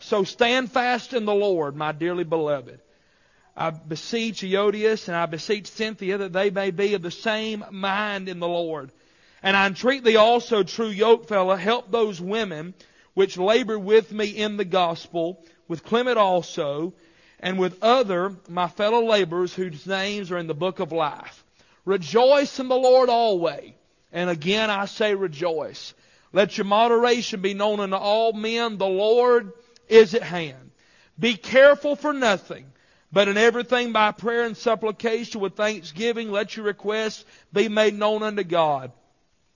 So stand fast in the Lord, my dearly beloved. I beseech Euodias and I beseech Syntyche that they may be of the same mind in the Lord. And I entreat thee also, true yokefellow, help those women which labor with me in the gospel, with Clement also, and with other my fellow laborers whose names are in the book of life. Rejoice in the Lord always. And again I say rejoice. Let your moderation be known unto all men. The Lord is at hand. Be careful for nothing, but in everything by prayer and supplication with thanksgiving let your requests be made known unto God.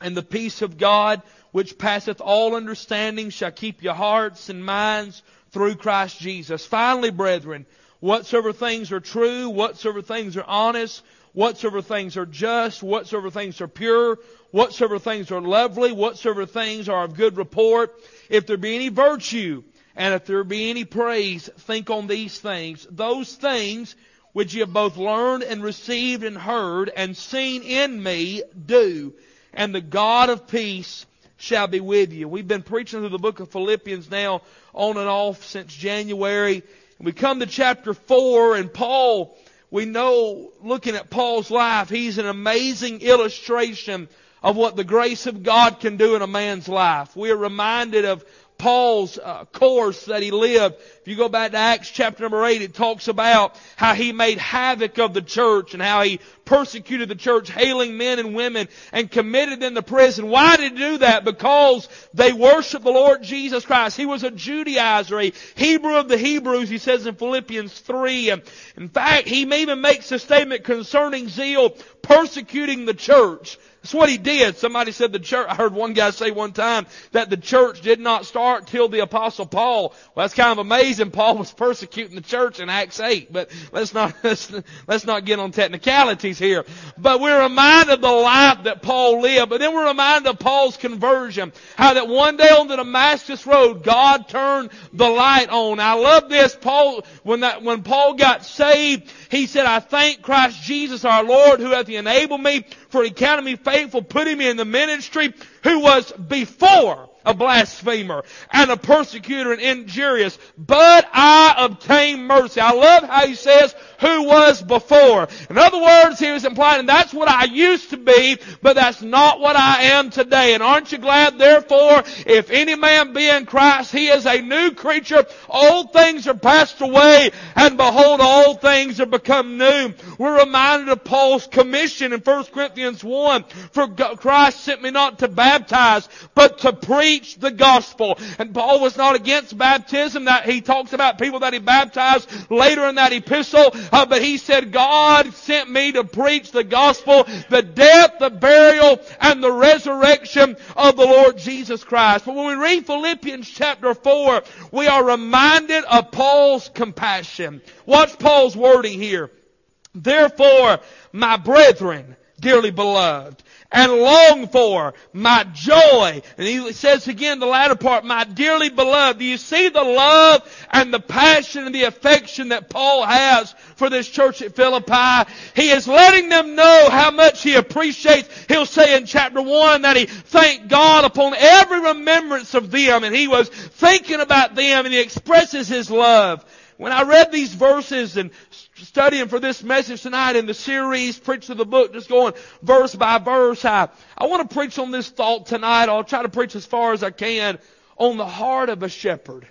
And the peace of God, which passeth all understanding, shall keep your hearts and minds through Christ Jesus. Finally, brethren, whatsoever things are true, whatsoever things are honest, whatsoever things are just, whatsoever things are pure, whatsoever things are lovely, whatsoever things are of good report, if there be any virtue, and if there be any praise, think on these things. Those things which ye have both learned and received and heard and seen in me, do. And the God of peace shall be with you. We've been preaching through the book of Philippians now on and off since January. We come to chapter 4 and Paul, we know looking at Paul's life, he's an amazing illustration of what the grace of God can do in a man's life. We are reminded of Paul's uh, course that he lived. If you go back to Acts chapter number 8, it talks about how he made havoc of the church and how he persecuted the church, hailing men and women and committed them to prison. Why did he do that? Because they worshiped the Lord Jesus Christ. He was a Judaizer, a Hebrew of the Hebrews, he says in Philippians 3. And in fact, he even makes a statement concerning zeal persecuting the church. That's what he did. Somebody said the church, I heard one guy say one time that the church did not start till the apostle Paul. Well, that's kind of amazing. Paul was persecuting the church in Acts 8, but let's not, let's, let's not get on technicalities here. But we're reminded of the life that Paul lived, but then we're reminded of Paul's conversion. How that one day on the Damascus road, God turned the light on. I love this. Paul, when that, when Paul got saved, he said, I thank Christ Jesus our Lord who hath enabled me for he counted me faithful, putting me in the ministry, who was before a blasphemer and a persecutor and injurious, but I obtained mercy. I love how he says, who was before. In other words, he was implying that's what I used to be, but that's not what I am today. And aren't you glad, therefore, if any man be in Christ, he is a new creature. Old things are passed away, and behold, all things are become new. We're reminded of Paul's commission in 1 Corinthians 1. For Christ sent me not to baptize, but to preach the gospel. And Paul was not against baptism. That he talks about people that he baptized later in that epistle. Uh, but he said, God sent me to preach the gospel, the death, the burial, and the resurrection of the Lord Jesus Christ. But when we read Philippians chapter 4, we are reminded of Paul's compassion. Watch Paul's wording here. Therefore, my brethren, dearly beloved, and long for my joy. And he says again the latter part, my dearly beloved. Do you see the love and the passion and the affection that Paul has for this church at Philippi? He is letting them know how much he appreciates. He'll say in chapter one that he thanked God upon every remembrance of them and he was thinking about them and he expresses his love. When I read these verses and studying for this message tonight in the series, preach of the book, just going verse by verse. I, I want to preach on this thought tonight. I'll try to preach as far as I can on the heart of a shepherd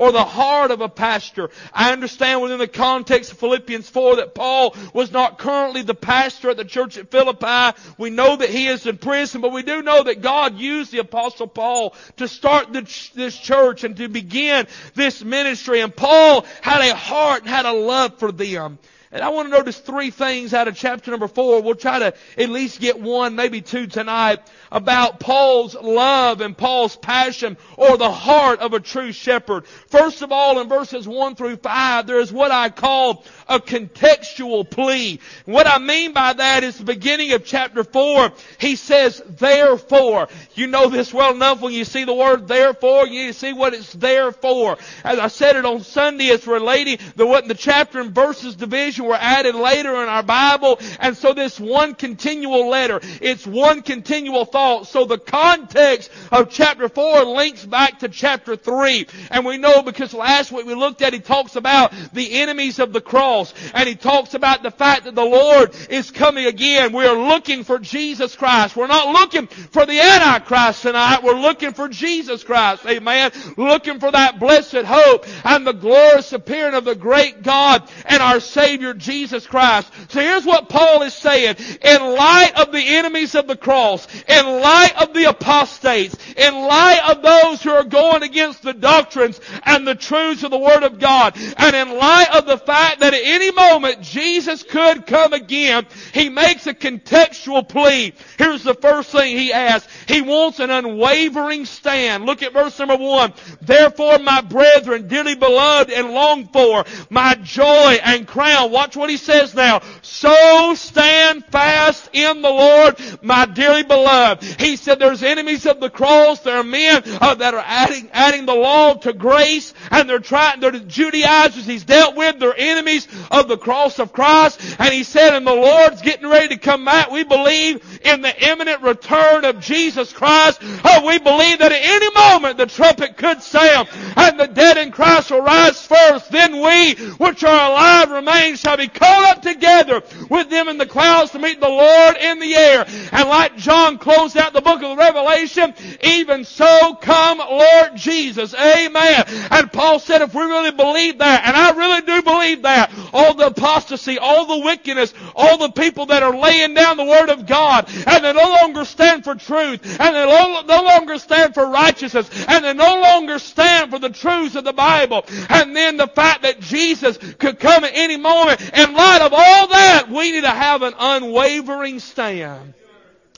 or the heart of a pastor. I understand within the context of Philippians 4 that Paul was not currently the pastor at the church at Philippi. We know that he is in prison, but we do know that God used the apostle Paul to start this church and to begin this ministry. And Paul had a heart and had a love for them. And I want to notice three things out of chapter number four. We'll try to at least get one, maybe two tonight about Paul's love and Paul's passion or the heart of a true shepherd. First of all, in verses one through five, there is what I call a contextual plea. What I mean by that is the beginning of chapter four. He says, therefore. You know this well enough when you see the word therefore, you see what it's there for. As I said it on Sunday, it's relating the what in the chapter and verses division were added later in our Bible. And so this one continual letter, it's one continual thought. So the context of chapter 4 links back to chapter 3. And we know because last week we looked at, he talks about the enemies of the cross. And he talks about the fact that the Lord is coming again. We are looking for Jesus Christ. We're not looking for the Antichrist tonight. We're looking for Jesus Christ. Amen. Looking for that blessed hope and the glorious appearing of the great God and our Savior Jesus Christ. So here's what Paul is saying. In light of the enemies of the cross, in light of the apostates, in light of those who are going against the doctrines and the truths of the Word of God, and in light of the fact that at any moment Jesus could come again, he makes a contextual plea. Here's the first thing he asks. He wants an unwavering stand. Look at verse number one. Therefore, my brethren, dearly beloved and longed for, my joy and crown. Watch what he says now. So stand fast in the Lord, my dearly beloved. He said there's enemies of the cross. There are men uh, that are adding, adding the law to grace and they're trying, they're the Judaizers he's dealt with. They're enemies of the cross of Christ. And he said, and the Lord's getting ready to come back. We believe in the imminent return of Jesus Christ. Oh, we believe that at any moment the trumpet could sound and the dead in Christ will rise first. Then we, which are alive remain, shall be caught up together with them in the clouds to meet the Lord in the air. And like John closed out the book of Revelation, even so come Lord Jesus. Amen. And Paul said if we really believe that, and I really do believe that, all the apostasy, all the wickedness, all the people that are laying down the Word of God, and they no longer stand for truth, and they no longer stand for righteousness, and they no longer stand for the truths of the Bible, and then the fact that Jesus could come at any moment, in light of all that, we need to have an unwavering stand.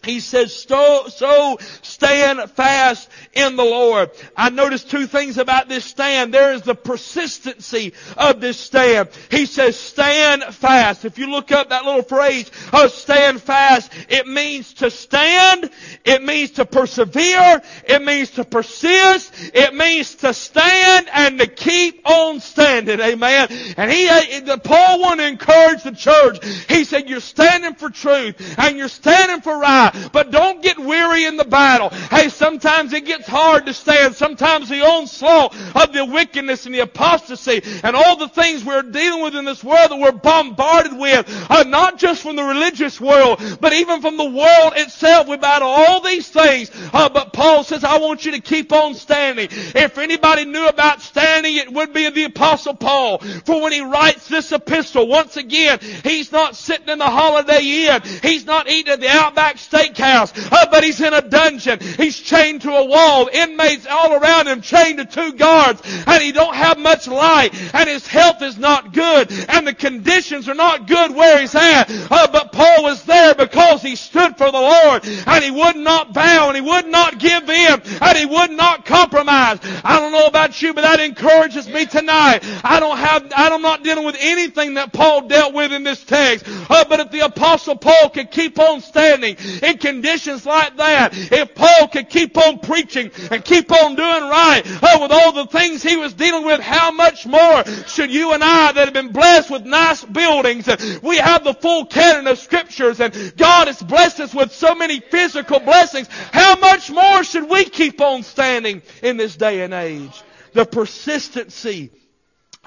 He says, so, stand fast in the Lord. I noticed two things about this stand. There is the persistency of this stand. He says, stand fast. If you look up that little phrase, oh, stand fast, it means to stand, it means to persevere, it means to persist, it means to stand and to keep on standing. Amen. And he, Paul wanted to encourage the church. He said, you're standing for truth and you're standing for right. But don't get weary in the battle. Hey, sometimes it gets hard to stand. Sometimes the onslaught of the wickedness and the apostasy and all the things we're dealing with in this world that we're bombarded with, uh, not just from the religious world, but even from the world itself. We battle all these things. Uh, but Paul says, I want you to keep on standing. If anybody knew about standing, it would be the apostle Paul. For when he writes this epistle, once again, he's not sitting in the holiday inn. He's not eating at the Outback Steak steakhouse, uh, but he's in a dungeon. He's chained to a wall. Inmates all around him chained to two guards, and he don't have much light, and his health is not good, and the conditions are not good where he's at. Uh, but Paul was there because he stood for the Lord, and he would not bow, and he would not give in, and he would not compromise. I don't know about you, but that encourages me tonight. I don't have, I'm not dealing with anything that Paul dealt with in this text. Uh, but if the apostle Paul could keep on standing in conditions like that, if Paul could keep on preaching and keep on doing right, oh, with all the things he was dealing with, how much more should you and I that have been blessed with nice buildings, uh, we have the full canon of scriptures and God has blessed us with so many physical blessings, how much more should we keep on standing in this day and age? The persistency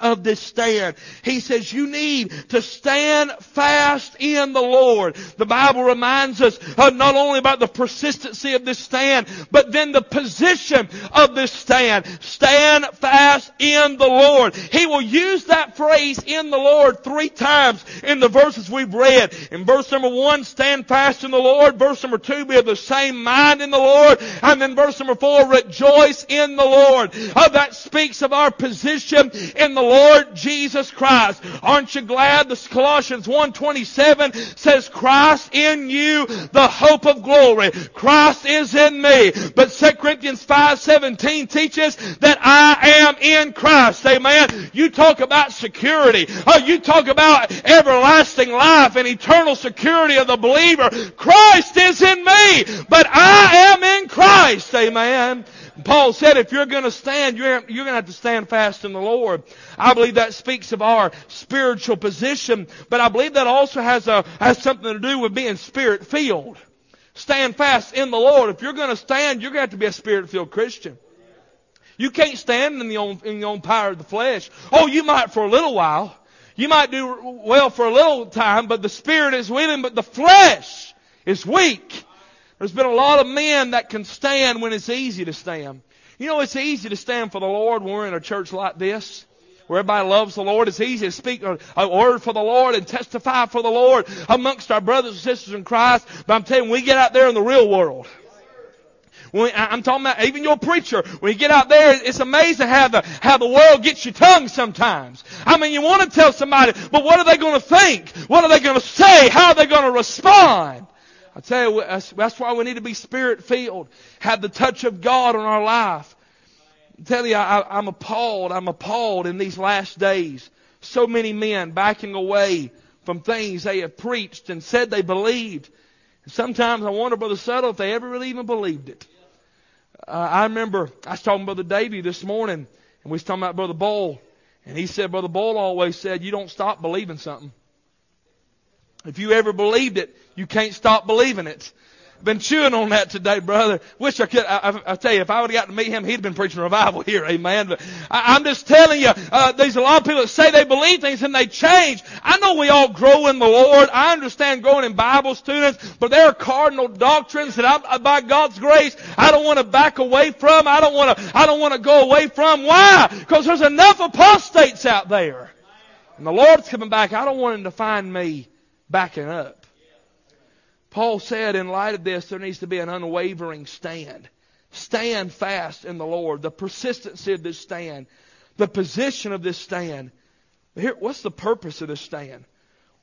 of this stand. He says you need to stand fast in the Lord. The Bible reminds us not only about the persistency of this stand, but then the position of this stand. Stand fast in the Lord. He will use that phrase in the Lord three times in the verses we've read. In verse number one, stand fast in the Lord. Verse number two, be of the same mind in the Lord. And then verse number four, rejoice in the Lord. Uh, that speaks of our position in the Lord Jesus Christ. Aren't you glad the Colossians 1.27 says Christ in you, the hope of glory. Christ is in me. But 2 Corinthians 5.17 teaches that I am in Christ. Amen. You talk about security. Oh, you talk about everlasting life and eternal security of the believer. Christ is in me, but I am in Christ. Amen. Paul said if you're going to stand, you're, you're going to have to stand fast in the Lord. I believe that speaks of our spiritual position, but I believe that also has a, has something to do with being spirit filled. Stand fast in the Lord. If you're going to stand, you're going to have to be a spirit filled Christian. You can't stand in the own, in the own power of the flesh. Oh, you might for a little while. You might do well for a little time, but the spirit is willing, but the flesh is weak. There's been a lot of men that can stand when it's easy to stand. You know, it's easy to stand for the Lord when we're in a church like this where everybody loves the Lord. It's easy to speak a, word for the Lord and testify for the Lord amongst our brothers and sisters in Christ. But I'm telling you, we get out there in the real world. When, I'm talking about even your preacher. When you get out there, it's amazing how the how the world gets your tongue sometimes. I mean, you want to tell somebody, but what are they going to think? What are they going to say? How are they going to respond? I tell you, that's, why we need to be spirit filled, have the touch of God on our life. I tell you, I, I'm appalled. I'm appalled in these last days. So many men backing away from things they have preached and said they believed. Sometimes I wonder, Brother Subtle, if they ever really even believed it. Uh, I remember I was talking to Brother Davy this morning, and we was talking about Brother Bull, and he said, Brother Bull always said, you don't stop believing something. If you ever believed it, you can't stop believing it. Been chewing on that today, brother. Wish I could. I, I, I tell you, if I would have got to meet him, he'd have been preaching revival here, amen. But I, am just telling you, uh, there's a lot of people that say they believe things and they change. I know we all grow in the Lord. I understand growing in Bible students, but there are cardinal doctrines that I, by God's grace, I don't want to back away from. I don't want to. I don't want to go away from. Why? Because there's enough apostates out there, and the Lord's coming back. I don't want Him to find me backing up. Paul said, in light of this, there needs to be an unwavering stand. Stand fast in the Lord. The persistency of this stand. The position of this stand. Here, what's the purpose of this stand?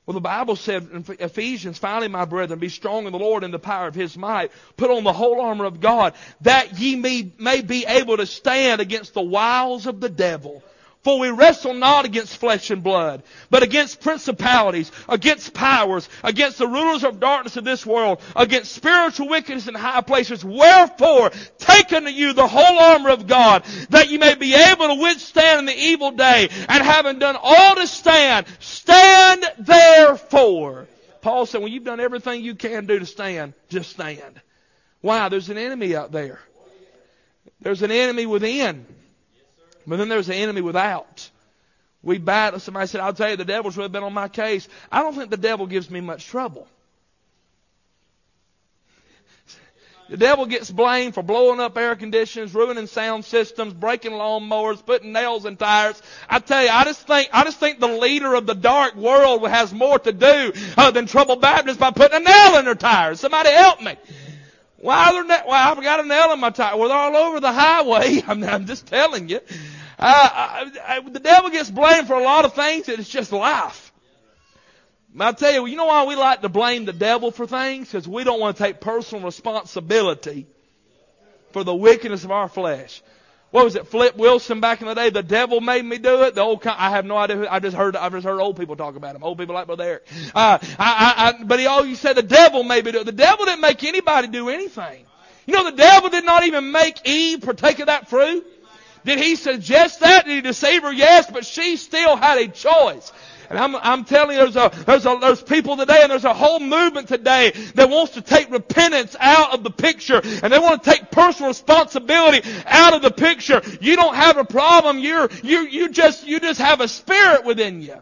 Well, the Bible said in Ephesians, finally, my brethren, be strong in the Lord and the power of His might. Put on the whole armor of God, that ye may, may be able to stand against the wiles of the devil. For we wrestle not against flesh and blood, but against principalities, against powers, against the rulers of darkness of this world, against spiritual wickedness in high places. Wherefore, take unto you the whole armor of God, that you may be able to withstand in the evil day, and having done all to stand, stand therefore. Paul said, when you've done everything you can do to stand, just stand. Why? There's an enemy out there. There's an enemy within. But then there's the enemy without. We battle. Somebody said, I'll tell you, the devil's really been on my case. I don't think the devil gives me much trouble. The devil gets blamed for blowing up air conditioners, ruining sound systems, breaking lawnmowers, putting nails in tires. I tell you, I just think, I just think the leader of the dark world has more to do uh, than trouble Baptists by putting a nail in their tires. Somebody help me. Why are there? Why I've got a nail in my tire? Well, they're all over the highway. I'm, I'm just telling you. I, I, the devil gets blamed for a lot of things. It's just life. I tell you, you know why we like to blame the devil for things? Because we don't want to take personal responsibility for the wickedness of our flesh what was it, Flip Wilson back in the day? The devil made me do it. The old, I have no idea. Who, I just heard, I've just heard old people talk about him. Old people like Brother Eric. Uh, I, I, but he always said the devil made me do it. The devil didn't make anybody do anything. You know, the devil did not even make Eve partake of that fruit. Did he suggest that? Did he deceive her? Yes, but she still had a choice. And I'm, I'm telling you, there's a, there's a, there's people today and there's a whole movement today that wants to take repentance out of the picture and they want to take personal responsibility out of the picture. You don't have a problem. You're, you, you just, you just have a spirit within you.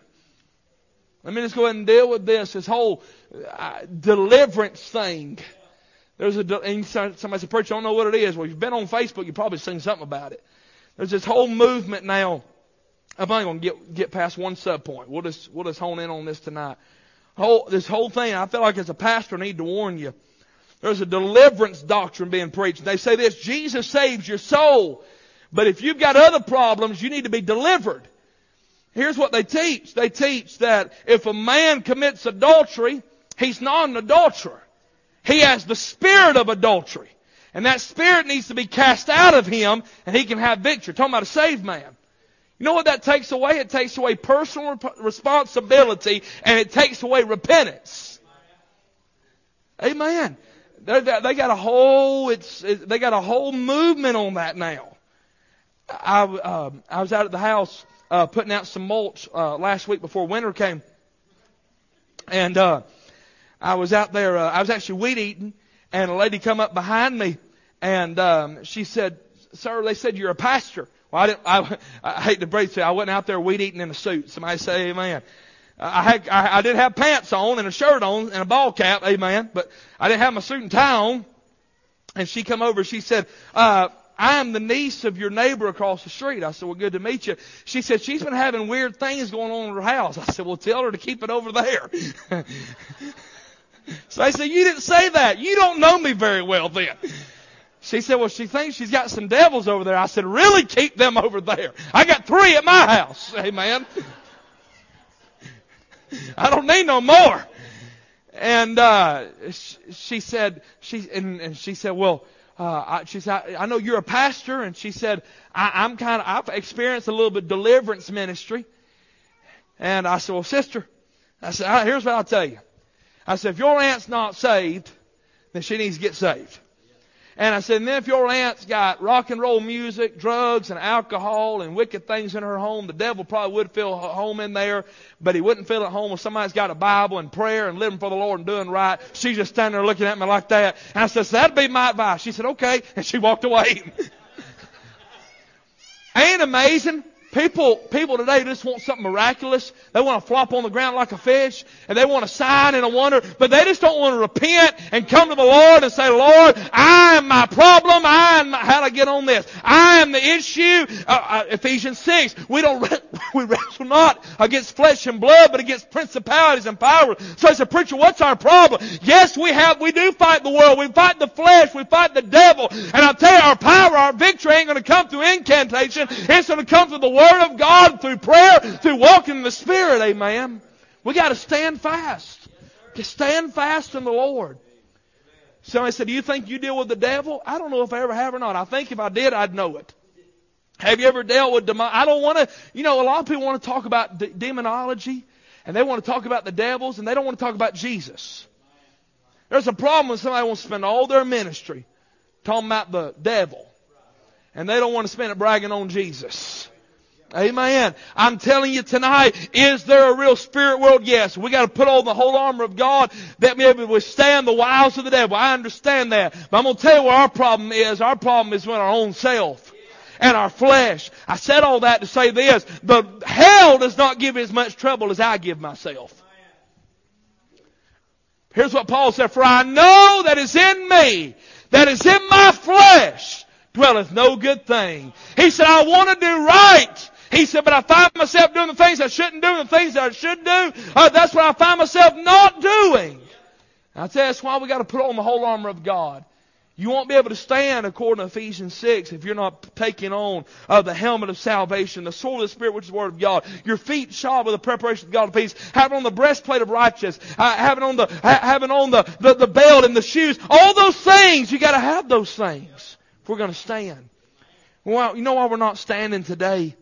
Let me just go ahead and deal with this, this whole uh, deliverance thing. There's a, and somebody said, Preacher, I don't know what it is. Well, you've been on Facebook, you've probably seen something about it. There's this whole movement now I'm only going to get, get past one sub point. We'll just, we'll just hone in on this tonight. Whole, this whole thing, I feel like as a pastor I need to warn you. There's a deliverance doctrine being preached. They say this, Jesus saves your soul. But if you've got other problems, you need to be delivered. Here's what they teach. They teach that if a man commits adultery, he's not an adulterer. He has the spirit of adultery. And that spirit needs to be cast out of him and he can have victory. Talking about a saved man. You know what that takes away? It takes away personal responsibility and it takes away repentance. Amen. They're, they got a whole, it's, it, they got a whole movement on that now. I, uh, I was out at the house, uh, putting out some mulch, uh, last week before winter came. And, uh, I was out there, uh, I was actually weed eating and a lady come up behind me and, um, she said, sir, they said you're a pastor. Well, I didn't, I, I hate to break it, I wasn't out there weed eating in a suit. Somebody say amen. I had, I, I did have pants on and a shirt on and a ball cap, amen, but I didn't have my suit and tie on. And she come over, she said, uh, I am the niece of your neighbor across the street. I said, well, good to meet you. She said, she's been having weird things going on in her house. I said, well, tell her to keep it over there. so I said, you didn't say that. You don't know me very well then. She said, well, she thinks she's got some devils over there. I said, really keep them over there. I got three at my house. Amen. I don't need no more. And, uh, she said, she, and, and she said, well, uh, I, she said, I, I know you're a pastor. And she said, I, I'm kind of, I've experienced a little bit deliverance ministry. And I said, well, sister, I said, here's what I'll tell you. I said, if your aunt's not saved, then she needs to get saved. And I said, and then if your aunt's got rock and roll music, drugs, and alcohol, and wicked things in her home, the devil probably would feel at home in there, but he wouldn't feel at home if somebody's got a Bible and prayer and living for the Lord and doing right. She's just standing there looking at me like that. And I said, so that'd be my advice. She said, okay. And she walked away. Ain't amazing? People, people today just want something miraculous. They want to flop on the ground like a fish, and they want a sign and a wonder, but they just don't want to repent and come to the Lord and say, Lord, I am my problem. I am, how to get on this? I am the issue. Uh, uh, Ephesians 6, we don't, we wrestle not against flesh and blood, but against principalities and powers. So I said, preacher, what's our problem? Yes, we have, we do fight the world. We fight the flesh. We fight the devil. And I'll tell you, our power, our victory ain't going to come through incantation. It's going to come through the Word of God through prayer, through walking in the Spirit. Amen. We got to stand fast. Stand fast in the Lord. Somebody said, Do you think you deal with the devil? I don't know if I ever have or not. I think if I did, I'd know it. Have you ever dealt with demon? I don't want to, you know, a lot of people want to talk about de- demonology and they want to talk about the devils and they don't want to talk about Jesus. There's a problem when somebody wants to spend all their ministry talking about the devil and they don't want to spend it bragging on Jesus. Amen. I'm telling you tonight, is there a real spirit world? Yes. We got to put on the whole armor of God that may be withstand the wiles of the devil. I understand that. But I'm to tell you what our problem is. Our problem is with our own self and our flesh. I said all that to say this. The hell does not give as much trouble as I give myself. Here's what Paul said, for I know that is in me, that is in my flesh, dwelleth no good thing. He said, I want to do right. He said, but I find myself doing the things I shouldn't do, the things that I should do. Uh, that's what I find myself not doing. I tell you, that's why we got to put on the whole armor of God. You won't be able to stand according to Ephesians 6 if you're not taking on uh, the helmet of salvation, the sword of the Spirit, which is the Word of God, your feet shod with the preparation of God of peace, having on the breastplate of righteousness, uh, having on the ha- having on the, the, the belt and the shoes. All those things, you got to have those things if we're going to stand. Well, you know why we're not standing today?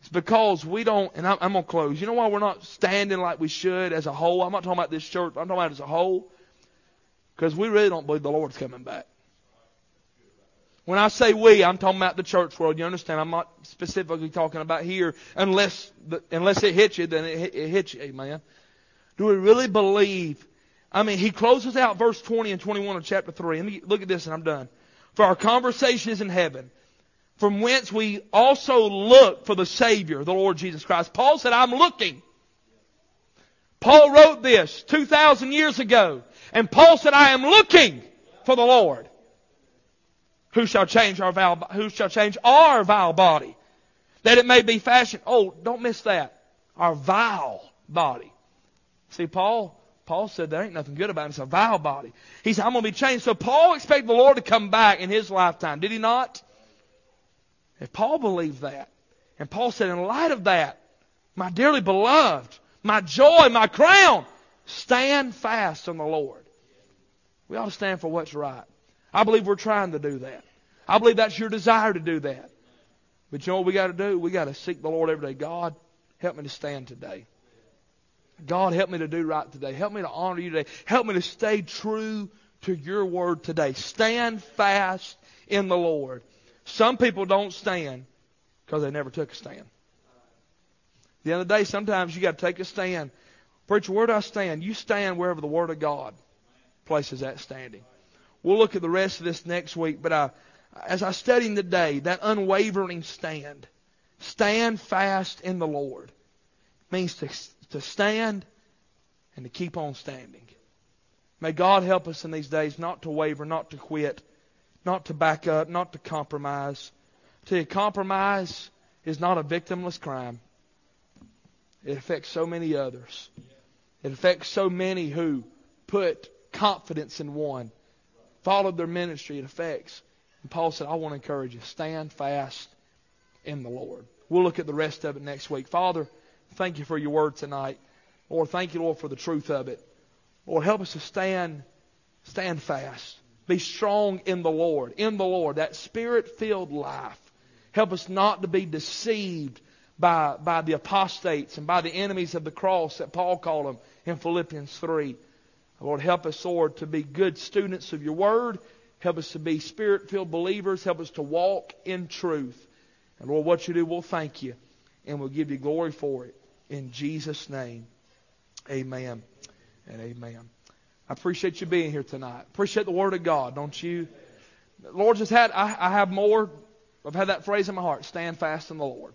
It's because we don't, and I'm, I'm going to close. You know why we're not standing like we should as a whole? I'm not talking about this church, I'm talking about as a whole. Because we really don't believe the Lord's coming back. When I say we, I'm talking about the church world. You understand? I'm not specifically talking about here, unless the, unless it hits you, then it, it hits you. Amen. Do we really believe? I mean, he closes out verse 20 and 21 of chapter 3. And look at this, and I'm done. For our conversation is in heaven, from whence we also look for the Savior, the Lord Jesus Christ. Paul said, I'm looking. Paul wrote this 2,000 years ago. And Paul said, I am looking for the Lord. Who shall change our vile, who shall change our vile body? That it may be fashioned. Oh, don't miss that. Our vile body. See, Paul, Paul said there ain't nothing good about it. It's a vile body. He said, I'm going to be changed. So Paul expected the Lord to come back in his lifetime. Did he not? If Paul believed that, and Paul said, in light of that, my dearly beloved, my joy, my crown, Stand fast on the Lord. We ought to stand for what's right. I believe we're trying to do that. I believe that's your desire to do that. But you know what we got to do? We got to seek the Lord every day. God, help me to stand today. God, help me to do right today. Help me to honor you today. Help me to stay true to your word today. Stand fast in the Lord. Some people don't stand because they never took a stand. The the day, sometimes you got to take a stand. Preacher, where do I stand? You stand wherever the Word of God places that standing. We'll look at the rest of this next week, but I, as I study today, that unwavering stand, stand fast in the Lord, means to, to stand and to keep on standing. May God help us in these days not to waver, not to quit, not to back up, not to compromise. To compromise is not a victimless crime. It affects so many others. It affects so many who put confidence in one, followed their ministry. It affects. And Paul said, I want to encourage you, stand fast in the Lord. We'll look at the rest of it next week. Father, thank you for your word tonight. Lord, thank you, Lord, for the truth of it. Lord, help us to stand, stand fast. Be strong in the Lord, in the Lord, that spirit filled life. Help us not to be deceived by, by the apostates and by the enemies of the cross that Paul called them in Philippians 3. Lord, help us, Lord, to be good students of your word. Help us to be spirit filled believers. Help us to walk in truth. And Lord, what you do, we'll thank you and we'll give you glory for it. In Jesus' name, amen and amen. I appreciate you being here tonight. Appreciate the Word of God, don't you? Lord just had, I, I have more. I've had that phrase in my heart stand fast in the Lord.